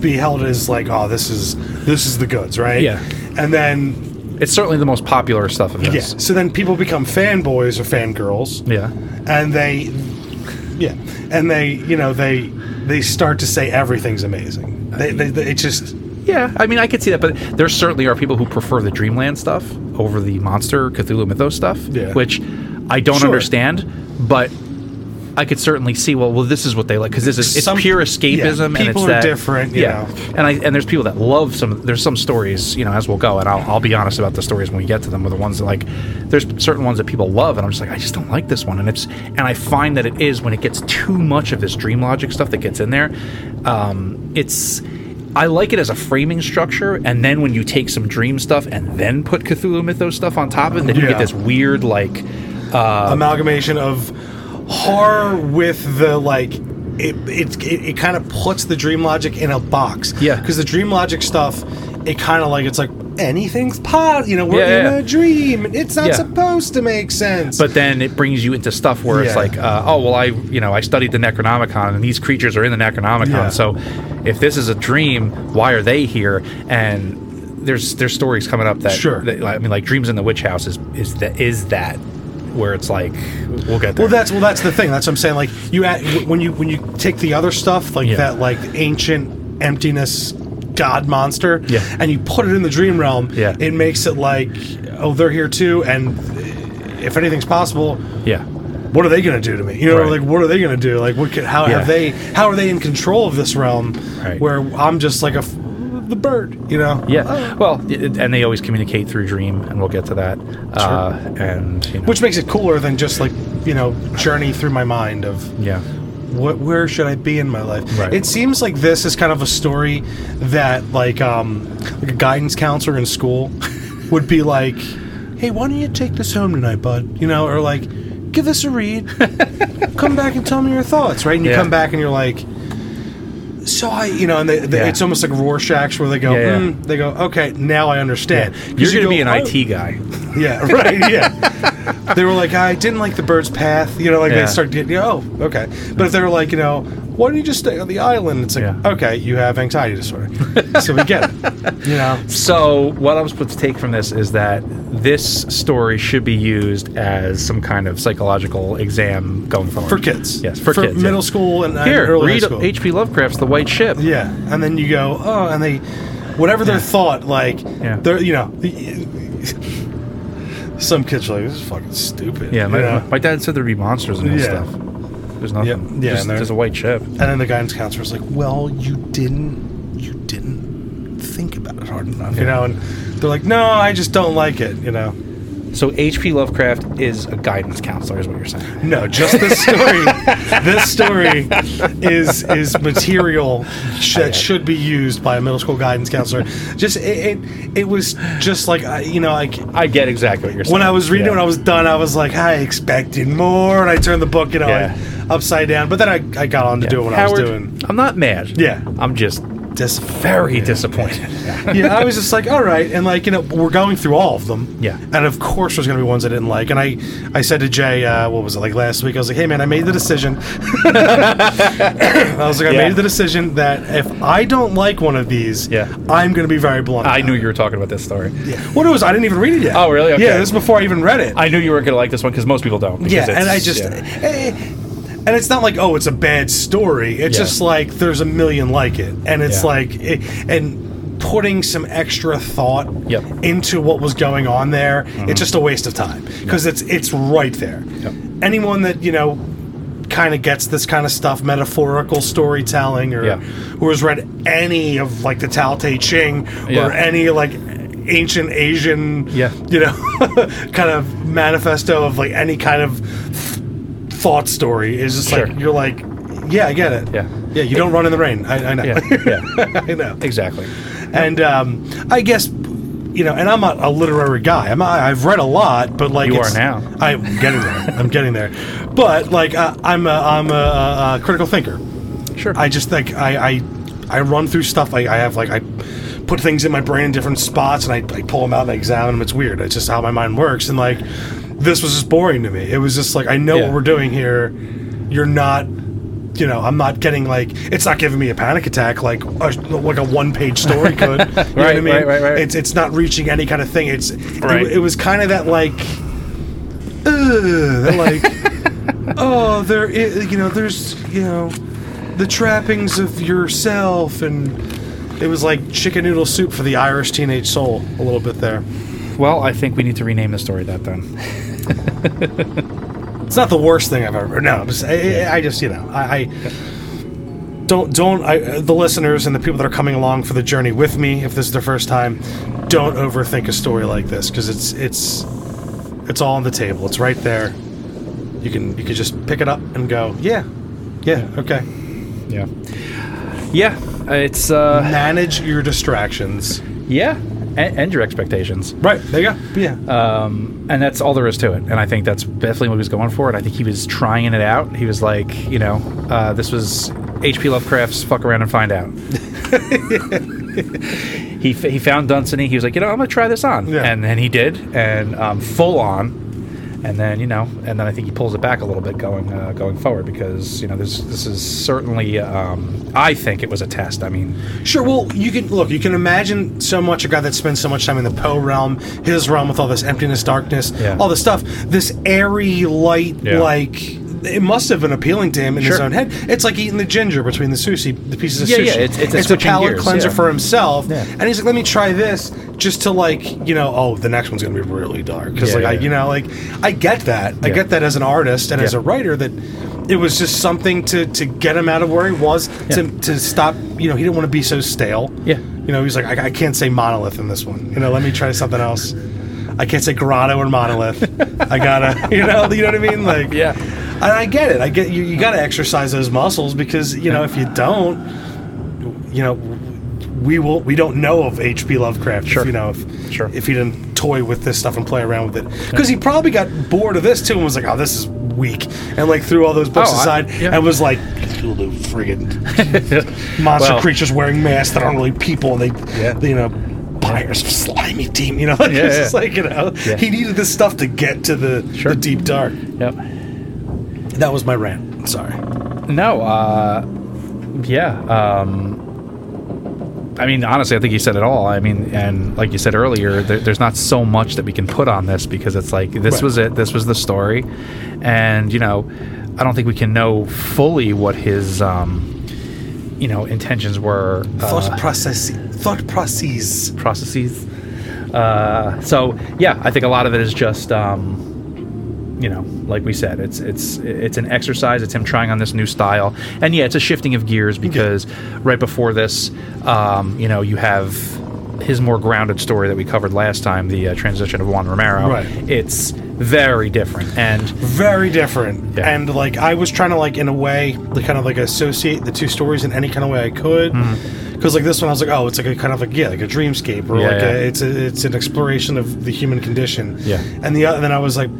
beheld as like, oh, this is this is the goods, right? Yeah. And then It's certainly the most popular stuff of yeah. this. So then people become fanboys or fangirls. Yeah. and they yeah and they you know they they start to say everything's amazing they, they, they it just Yeah, I mean, I could see that, but there certainly are people who prefer the Dreamland stuff over the monster Cthulhu Mythos stuff, Yeah. which I don't Sure. understand, but I could certainly see. Well, well, this is what they like because this is it's Some- pure yeah, escapism, and people it's are that different, you yeah, know. and I and there's people that love some. There's some stories, you know, as we'll go, and I'll, I'll be honest about the stories when we get to them. With the ones that like, there's certain ones that people love, and I'm just like, I just don't like this one, and it's and I find that it is when it gets too much of this dream logic stuff that gets in there. Um, it's I like it as a framing structure, and then when you take some dream stuff and then put Cthulhu Mythos stuff on top of it, then you get this weird like. amalgamation of horror with the like it it, it, it kind of puts the dream logic in a box Yeah. because the dream logic stuff it kind of like it's like anything's pot you know we're Yeah, in yeah. a dream it's not Yeah. supposed to make sense But then it brings you into stuff where it's like, uh, oh well, I you know I studied the Necronomicon and these creatures are in the Necronomicon. So if this is a dream, why are they here? And there's there's stories coming up that Sure. that- I mean, like Dreams in the Witch House is is that is that where it's like we'll get there. Well, that's well, that's the thing. That's what I'm saying. Like you, add, when you when you take the other stuff, like Yeah. that, like ancient emptiness god monster, Yeah. and you put it in the dream realm, Yeah. it makes it like, oh, they're here too, and if anything's possible, yeah. what are they going to do to me? You know, Right. like what are they going to do? Like what? Can, how Yeah. have they? How are they in control of this realm? Right. Where I'm just like a the bird, you know? Yeah, well, it, and they always communicate through dream, and we'll get to that. Uh, and you know, Which makes it cooler than just like you know journey through my mind of yeah, what where should I be in my life? Right. It seems like this is kind of a story that like um like a guidance counselor in school would be like, "Hey, why don't you take this home tonight, bud?" You know, or like, "Give this a read. come back and tell me your thoughts." Right? And you Yeah. come back and you're like, "So I, you know," and they, they, Yeah. it's almost like Rorschach's where they go, Yeah, yeah. "Hmm," they go, "Okay, now I understand." you're you going to be an "Oh, IT guy. yeah, right. Yeah. They were like, I didn't like the bird's path. You know, like Yeah. they start getting, oh, okay. But if they were like, you know, why don't you just stay on the island? It's like, Yeah. okay, you have anxiety disorder. so we get it. You know? So, what I was supposed to take from this is that this story should be used as some kind of psychological exam going forward For kids. Yes, for, kids. middle yeah. school and, and Here, early read high school. H.P. Lovecraft's The White Ship. yeah. And then you go, oh, and they, whatever their thought, like, Yeah. they're, you know, some kids are like, this is fucking stupid. Yeah, my, you know? my dad said there'd be monsters and Yeah. stuff. There's nothing. Yeah, yeah, Just- there's a white ship. And then the guidance counselor counselor's like, "Well, you didn't, you didn't think about it hard enough, you know." And they're like, "No, I just don't like it," you know. So H.P. Lovecraft is a guidance counselor, is what you're saying. No, just this story. this story is is material that should be used by a middle school guidance counselor. Just it, it, it was just like I- you know, like I get exactly what you're saying. when I was reading it, when I was done, I was like, I expected more, and I turned the book, you know, Yeah. like, upside down. But then I, I got on to doing what I was doing. I'm not mad. Yeah. I'm just Just very disappointed. yeah, I was just like, all right, and like you know, we're going through all of them. Yeah. and of course, there's going to be ones I didn't like. And I, I said to Jay, uh, what was it like last week? I was like, hey man, I made the decision. I was like, I Yeah. made the decision that if I don't like one of these, Yeah. I'm going to be very blunt. I about knew you were talking about this story. Yeah. What it was, I didn't even read it yet. Oh, really? Okay. Yeah, this is before I even read it. I knew you weren't going to like this one because most people don't. because yeah, it's- and I just, yeah. eh, and it's not like oh, it's a bad story. It's Yeah. just like there's a million like it, and it's Yeah. like, it, and putting some extra thought Yep. Mm-hmm. into what was going on there, it's just a waste of time because it's it's right there. Yep. Anyone that you know kind of gets this kind of stuff, metaphorical storytelling, or Yeah. who has read any of like the Tao Te Ching Yeah. or any like ancient Asian, Yeah. you know, kind of manifesto of like any kind of thought story is just Sure. like you're like, yeah, I get it. Yeah. yeah. You don't run in the rain. I, I know. Yeah, yeah, I know. exactly. And um, I guess you know, and I'm not a literary guy. I'm I've read a lot, but like You are now. I'm getting there. I'm getting there. But like uh, I'm a, I'm a, a, critical thinker. Sure. I just like I I, I run through stuff. I, I have like I put things in my brain in different spots and I, I pull them out and I examine them. It's weird. It's just how my mind works. And like this was just boring to me. It was just like I know Yeah. what we're doing here. You're not. You know, I'm not getting like it's not giving me a panic attack like a, like a one page story could. You know what I Right, mean? right, right, right. It's it's not reaching any kind of thing. It's Right. it, it was kind of that like, ugh, like oh, there, you know, there's, you know, the trappings of yourself, and it was like chicken noodle soup for the Irish teenage soul, a little bit there. Well, I think we need to rename the story that then. It's not the worst thing I've ever. No, I'm just, I, I- I just, you know, I. I don't don't I, the listeners and the people that are coming along for the journey with me if this is their first time don't overthink a story like this because it's it's it's all on the table it's right there you can you can just pick it up and go yeah yeah okay Yeah. Yeah. It's uh manage your distractions. yeah, and, and your expectations. Right there you go. Yeah. Um, and that's all there is to it. And I think that's definitely what he was going for. And I think he was trying it out. He was like, you know, uh, this was H.P. Lovecraft's "fuck around and find out." he f- he found Dunsany. He was like, you know, I'm gonna try this on, Yeah. and then he did, and um, full on. And then you know, and then I think he pulls it back a little bit going uh, going forward because you know this this is certainly um, I think it was a test. I mean, Sure. Well, you can look. You can imagine so much a guy that spends so much time in the Poe realm, his realm with all this emptiness, darkness, Yeah. all this stuff. This airy, light, Yeah. like it must have been appealing to him in his own head. It's like eating the ginger between the sushi, the pieces of Yeah, sushi. yeah, it's- it's a a palate gears, cleanser yeah. for himself. Yeah. And he's like, let me try this just to like, you know, oh, the next one's gonna be really dark because like I, you know, like I get that. I get that as an artist and as a writer that. It was just something to, to get him out of where he was to, to stop. You know, he didn't want to be so stale. Yeah. You know, he's like, I, I can't say monolith in this one. You know, let me try something else. I can't say grotto or monolith. I gotta, you know, you know what I mean? Like, Yeah. And I get it. I get you. You gotta exercise those muscles because you know if you don't, you know, we will. We don't know of H.P. Lovecraft. Sure. If, you know, if Sure. if he didn't toy with this stuff and play around with it, because he probably got bored of this too and was like, oh, this is weak, and like threw all those books Oh, I- aside yeah. and was like, Cthulhu, friggin' monster Well- creatures wearing masks that aren't really people, and they, Yeah. they, you know. Buyers slimy team, you know. Yeah, it's yeah. just like you know, Yeah. he needed this stuff to get to the, Sure. the deep dark. Yep. That was my rant. Sorry. No, uh, yeah. Um, I mean, honestly, I think you said it all. I mean, and like you said earlier, there, there's not so much that we can put on this because it's like this Right. was it. This was the story, and you know, I don't think we can know fully what his, um, you know, intentions were. Thought uh, process. Thought processes. processes. Uh, so yeah, I think a lot of it is just, um, you know, like we said, it's it's it's an exercise. It's him trying on this new style, and yeah, it's a shifting of gears because right before this, um, you know, you have his more grounded story that we covered last time, the uh, transition of Juan Romero. Right. It's very different, and Very different. Yeah. And like I was trying to like in a way, like kind of like associate the two stories in any kind of way I could. Because like this one, I was like, oh, it's like a kind of like yeah, like a dreamscape, or Yeah, like yeah. a, it's a, it's an exploration of the human condition. Yeah. And the other, then I was like,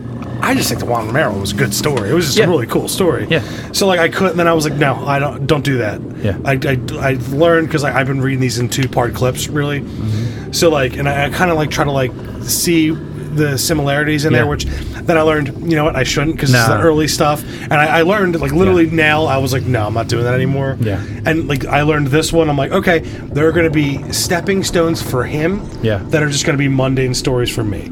I just think the Juan Romero was a good story. It was just Yeah. a really cool story. Yeah. So like I couldn't. Then I was like, no, I don't. Don't do that. Yeah. I I, I learned because I've been reading these in two part clips really. Mm-hmm. So like, and I, I kind of like try to like see the similarities in there, which then I learned, you know what, I shouldn't because it's the early stuff. And I, I learned like literally Yeah. now, I was like, no, I'm not doing that anymore. Yeah. And like I learned this one, I'm like, okay, there are going to be stepping stones for him. Yeah. That are just going to be mundane stories for me.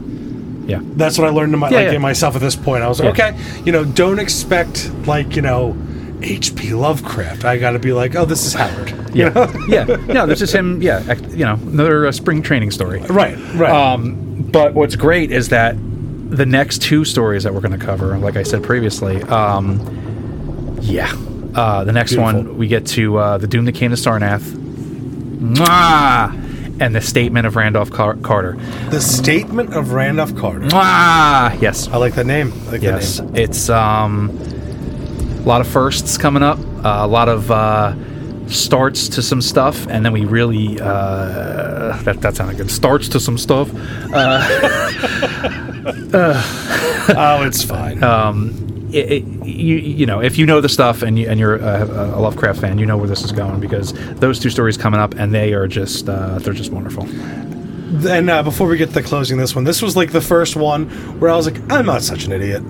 yeah, That's what I learned to my, Yeah, like yeah. in myself at this point. I was like, Yeah. okay, you know, don't expect like you know. H.P. Lovecraft. I got to be like, oh, this is Howard. You yeah, know? yeah. No, this is him. Yeah, you know, another uh, spring training story. right, right. Um, but what's great is that the next two stories that we're going to cover, like I said previously, um, yeah, uh, the next Beautiful. one we get to uh, the Doom that came to Sarnath, Mwah! and the statement of Randolph Car- Carter. the statement of Randolph Carter. Mwah! Yes, I like that name. I like yes, that name. it's um, a lot of firsts coming up, uh, a lot of. Uh, starts to some stuff and then we really uh that that sounded good starts to some stuff Oh, it's fine. Um, it, it, you you know if you know the stuff and you, and you're a, a Lovecraft fan, you know where this is going because those two stories coming up and they are just uh, they're just wonderful. And uh, before we get to closing this one, this was like the first one where I was like, I'm not such an idiot.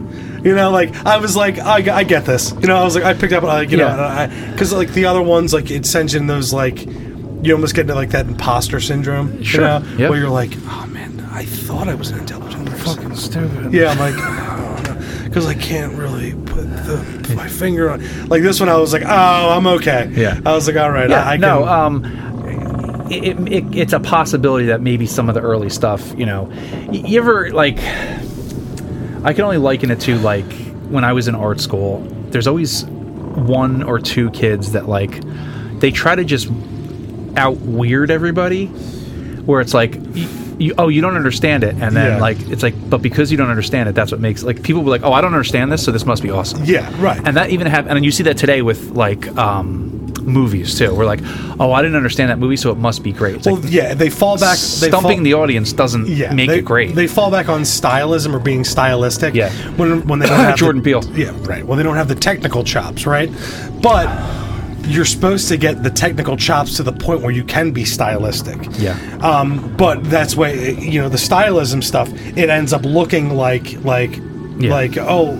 You know, like I was like, I, I get this. You know, I was like, I picked up, like, you Yeah. know, because like the other ones, like it sends you in those like, you almost get into like that imposter syndrome. Sure. You know, Yep. where you're like, oh man, I thought I was an intelligent person. Fucking stupid. Yeah, I'm like, because I can't really put the, my finger on. Like this one, I was like, oh, I'm okay. Yeah. I was like, all right, Yeah, I, I no. can. Um, it, it, it, it's a possibility that maybe some of the early stuff, you know, you ever like. I can only liken it to like when I was in art school. There's always one or two kids that like they try to just out weird everybody, where it's like. You, you, oh, you don't understand it, and then Yeah. like it's like, but because you don't understand it, that's what makes like people be like, oh, I don't understand this, so this must be awesome yeah, right. and that even have and you see that today with like um movies too we're like oh i didn't understand that movie so it must be great it's well, like yeah, they fall back. They stumping fall, the audience doesn't yeah, make they, it great They fall back on stylism or being stylistic. Yeah. When when they don't have Jordan the, Peele. Yeah, right. Well, they don't have the technical chops, right? But you're supposed to get the technical chops to the point where you can be stylistic. Yeah. Um, but that's why you know the stylism stuff. It ends up looking like like Yeah. like oh.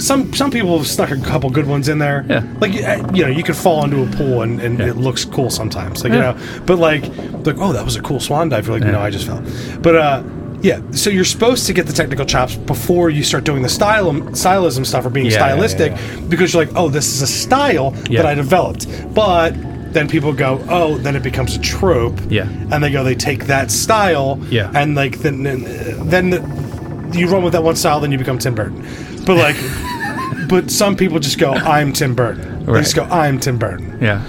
Some some people have stuck a couple good ones in there. Yeah. Like uh, you know, you could fall into a pool and, and Yeah. it looks cool sometimes. Like Yeah. you know, but like like oh that was a cool swan dive. You're like Yeah. no I just fell. But uh yeah, so you're supposed to get the technical chops before you start doing the style stylism stuff or being stylistic because you're like oh this is a style that I developed. But then people go oh then it becomes a trope. Yeah. And they go they take that style. Yeah. And like then then, then you run with that one style then you become Tim Burton. But like. But some people just go, "I'm Tim Burton." They Right. just go, "I'm Tim Burton." yeah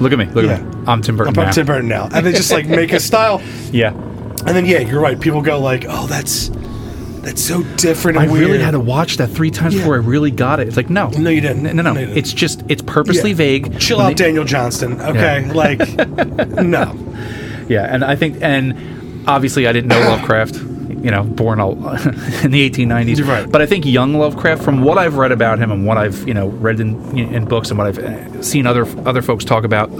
look at me look Yeah. at me i'm tim burton I'm now. Tim Burton now, and they just like make a style, yeah and then yeah, you're right. People go like, "Oh, that's that's so different i and weird." really had to watch that three times before i really got it it's like no No, you didn't. no no, No, you didn't. it's just it's purposely Yeah. vague Chill When out, they- Daniel Johnston. Okay, like no. Yeah, and I think, and obviously, I didn't know Lovecraft. You know, born in the 1890s. Right. But I think young Lovecraft, from what I've read about him and what I've you know read in in books and what I've uh, seen other other folks talk about,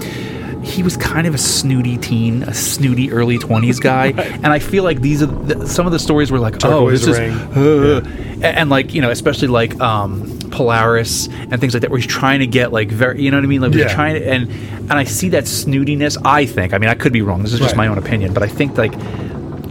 he was kind of a snooty teen, a snooty early 20s guy. And I feel like these are the, some of the stories were like, oh, Turquoise this Ring. is, uh, and, and like you know, especially like um, Polaris and things like that, where he's trying to get like very, you know what I mean, like he's trying to, and and I see that snootiness. I think, I mean, I could be wrong. This is just Right. my own opinion, but I think like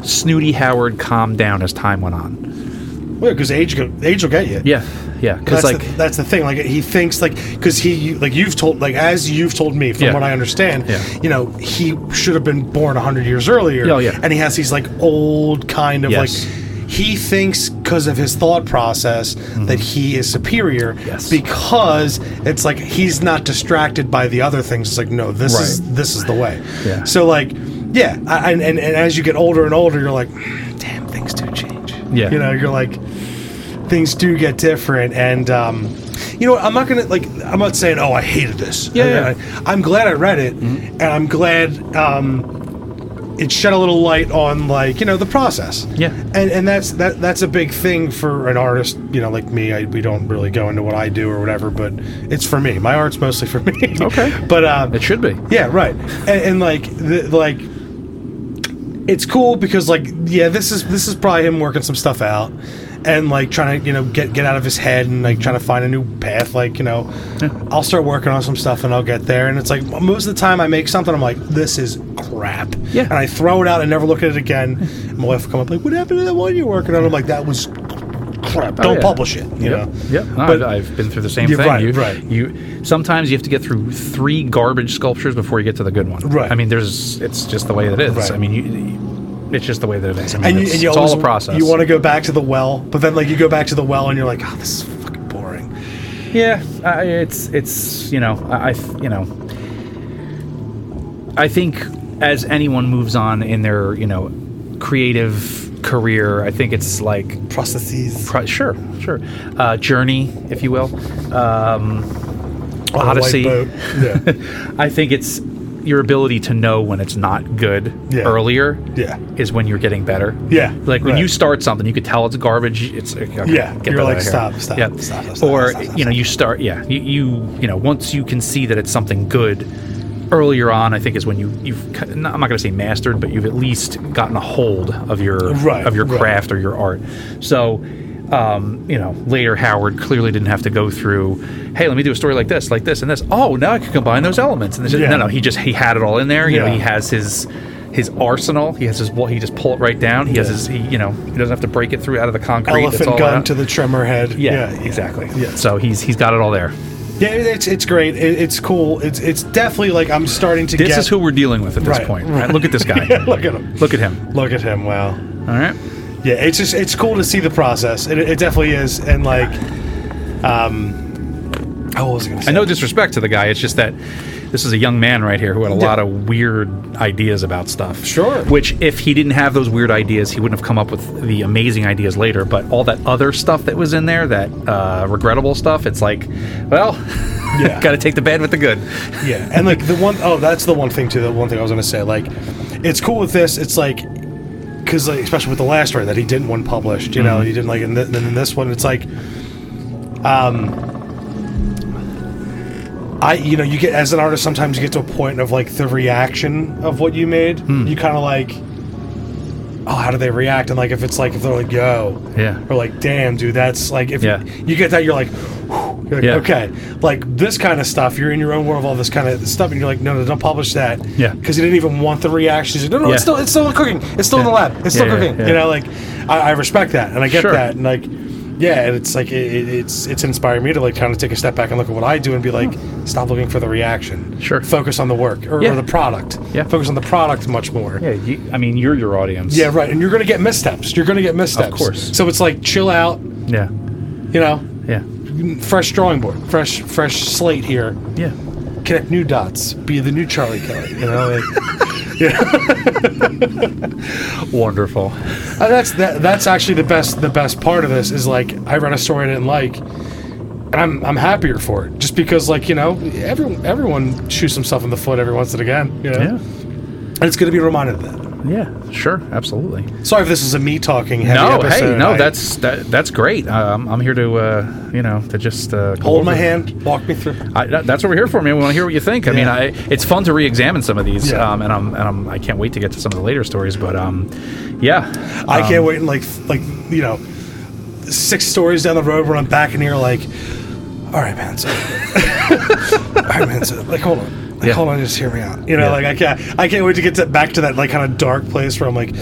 snooty Howard calmed down as time went on. Well, because age go, age will get you. Yeah, yeah, because That's, like the, that's the thing. Like he thinks like because he like you've told like as you've told me from Yeah. what I understand. Yeah. You know he should have been born hundred years earlier. Oh, yeah. And he has these like old kind of Yes. like. He thinks because of his thought process that he is superior Mm-hmm. Yes. because it's like he's not distracted by the other things. It's like no, this is this is the way. Yeah. So like, yeah, I, and, and as you get older and older, you're like, damn, things do change. Yeah. You know, you're like, things do get different and um you know what i'm not gonna like i'm not saying oh i hated this Yeah, yeah. I, am glad i read it and i'm glad um it shed a little light on like you know the process Yeah. and and that's that that's a big thing for an artist you know like me I, we don't really go into what i do or whatever but it's for me my art's mostly for me Okay. but uh it should be. yeah, right. And, and like, the, like, it's cool because like, yeah, this is this is probably him working some stuff out, and like trying to you know get get out of his head and like trying to find a new path. Like you know, I'll start working on some stuff and I'll get there. And it's like most of the time I make something, I'm like, this is crap. Yeah. And I throw it out and never look at it again. And my wife will come up like, what happened to that one you're working on? I'm like, that was crap. Don't Oh, yeah. publish it. You Yep. know. Yep. No, But- I've, I've been through the same thing. right, you, right. You sometimes you have to get through three garbage sculptures before you get to the good one. Right. I mean, there's it's just the way that it is. Right. I mean, you, it's just the way that it is. I mean, and you, it's, and you it's always, all a process. You want to go back to the well, but then like you go back to the well and you're like, oh, this is fucking boring. Yeah, I it's it's you know I, I you know I think as anyone moves on in their you know creative career, I think it's like Processes. pro- sure sure uh, journey if you will um, On a white Odyssey. Yeah. I think it's your ability to know when it's not good Yeah. earlier Yeah. is when you're getting better. Yeah, Like when right. you start something, you could tell it's garbage. It's okay, Yeah, get you're like, out of here. stop, stop, stop, stop, or stop, stop, you know, you start. Yeah, you, you you know, once you can see that it's something good earlier on, I think is when you you've. I'm not going to say mastered, but you've at least gotten a hold of your Right, of your right. craft or your art. So. Um, you know, later Howard clearly didn't have to go through. Hey, let me do a story like this, like this, and this. Oh, now I can combine those elements. And this, Yeah. no, no, he just he had it all in there. You know, he has his his arsenal. He has his what he just pull it right down. He has his he, you know he doesn't have to break it through out of the concrete. Elephant all gun out. to the trimmer head. yeah, exactly. Yeah. So he's he's got it all there. Yeah, it's it's great. It, it's cool. It's it's definitely like I'm starting to get This get. is who we're dealing with at this Right, point. right. Look at this guy. look at him. Look at him. Look at him. Wow. All right. Yeah, it's just it's cool to see the process. It, it definitely is, and like, um, oh, what was I gonna say? I know disrespect to the guy. It's just that this is a young man right here who had a Yeah. lot of weird ideas about stuff. Sure. Which, if he didn't have those weird ideas, he wouldn't have come up with the amazing ideas later. But all that other stuff that was in there, that uh, regrettable stuff, it's like, well, Yeah. got to take the bad with the good. Yeah, and like the one oh, that's the one thing too. The one thing I was gonna say, like, it's cool with this. It's like because like, especially with the last story that he didn't want published, you know, he didn't like, and then in this one, it's like, um, I you know you get as an artist sometimes you get to a point of like the reaction of what you made. Hmm. You kind of like. Oh, how do they react? And like, if it's like, if they're like, "Yo," Yeah. or like, "Damn, dude," that's like, if Yeah. you, you get that, you're like, you're like, Yeah. okay, like this kind of stuff. You're in your own world of all this kind of stuff, and you're like, no, no, don't publish that. Yeah. because you didn't even want the reactions. Like, no, no, Yeah. it's still, it's still cooking. It's still in the lab. It's still cooking. You know, like I, I respect that, and I get Sure. that, and like, yeah, and it's like it, it- it's it's inspiring me to like kind of take a step back and look at what I do and be like, hmm. stop looking for the reaction. Sure. focus on the work or, Yeah. or the product. Yeah. focus on the product much more. Yeah, you, I mean, you're your audience. Yeah, right. And you're going to get missteps. You're going to get missteps. Of course. So it's like chill out. Yeah. You know, Yeah. fresh drawing board, fresh fresh slate here. Yeah. Connect new dots. Be the new Charlie Kelly. You know, like, Wonderful. Uh, that's that, that's actually the best the best part of this is like I read a story I didn't like, and I'm I'm happier for it just because like you know everyone everyone shoots himself in the foot every once and again. You know? Yeah. and it's good to be reminded of that. Yeah. Sure. Absolutely. Sorry if this is a me talking heavy No, episode. hey, no, I- that's that, that's great. Um, I'm here to uh, you know to just uh, hold my hand, walk me through. I, that- that's what we're here for, man. We want to hear what you think. I mean, I, it's fun to re-examine some of these, Yeah. um, and I'm and I'm I can't wait to get to some of the later stories. But um, yeah, I Um, can't wait and like like you know six stories down the road where I'm back in here like, all right, man. So, all right, man. So, like, hold on. Like, Yeah. hold on, just hear me out. You know, Yeah. like I can't, I can't wait to get to, back to that like kind of dark place where I'm like,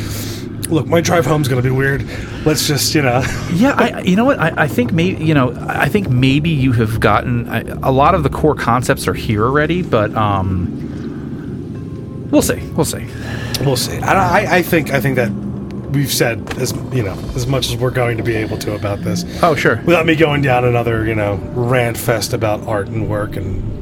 look, my drive home's gonna be weird. Let's just, you know, Yeah, I, you know what? I, I think maybe you know. I think maybe you have gotten I, a lot of the core concepts are here already, but um, we'll see. We'll see. we'll see. I, I, I think, I think that we've said as you know as much as we're going to be able to about this. Oh, sure. without me going down another, you know, rant fest about art and work and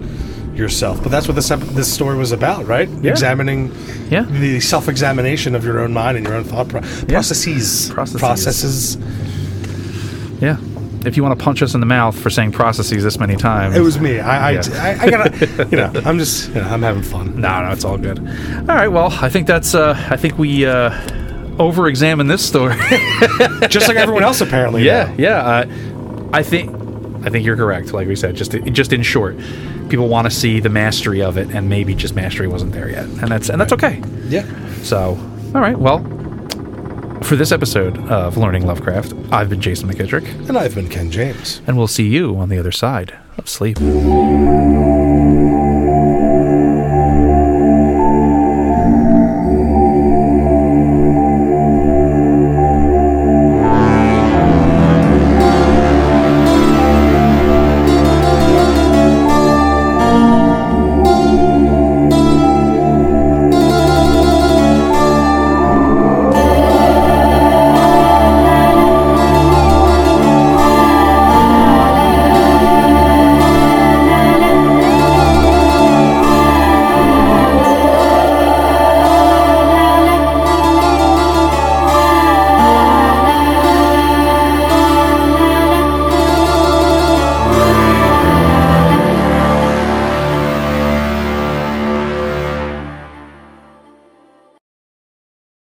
yourself. But that's what this this story was about, right? Yeah. Examining Yeah. the self-examination of your own mind and your own thought pro- processes. Processes. Processes. Yeah. If you want to punch us in the mouth for saying processes this many times, It was me. I, I, Yeah. I, I gotta, you know, I'm just, you know, I'm having fun. No, no, it's all good. All right. Well, I think that's. Uh, I think we uh, over-examine this story. Just like everyone else, apparently. Yeah, now. yeah. Uh, I think I think you're correct. Like we said, just just in short, people want to see the mastery of it, and maybe just mastery wasn't there yet, and that's and that's okay. Yeah. So, all right. Well, for this episode of Learning Lovecraft, I've been Jason McKittrick, And I've been Ken James. and we'll see you on the other side of sleep.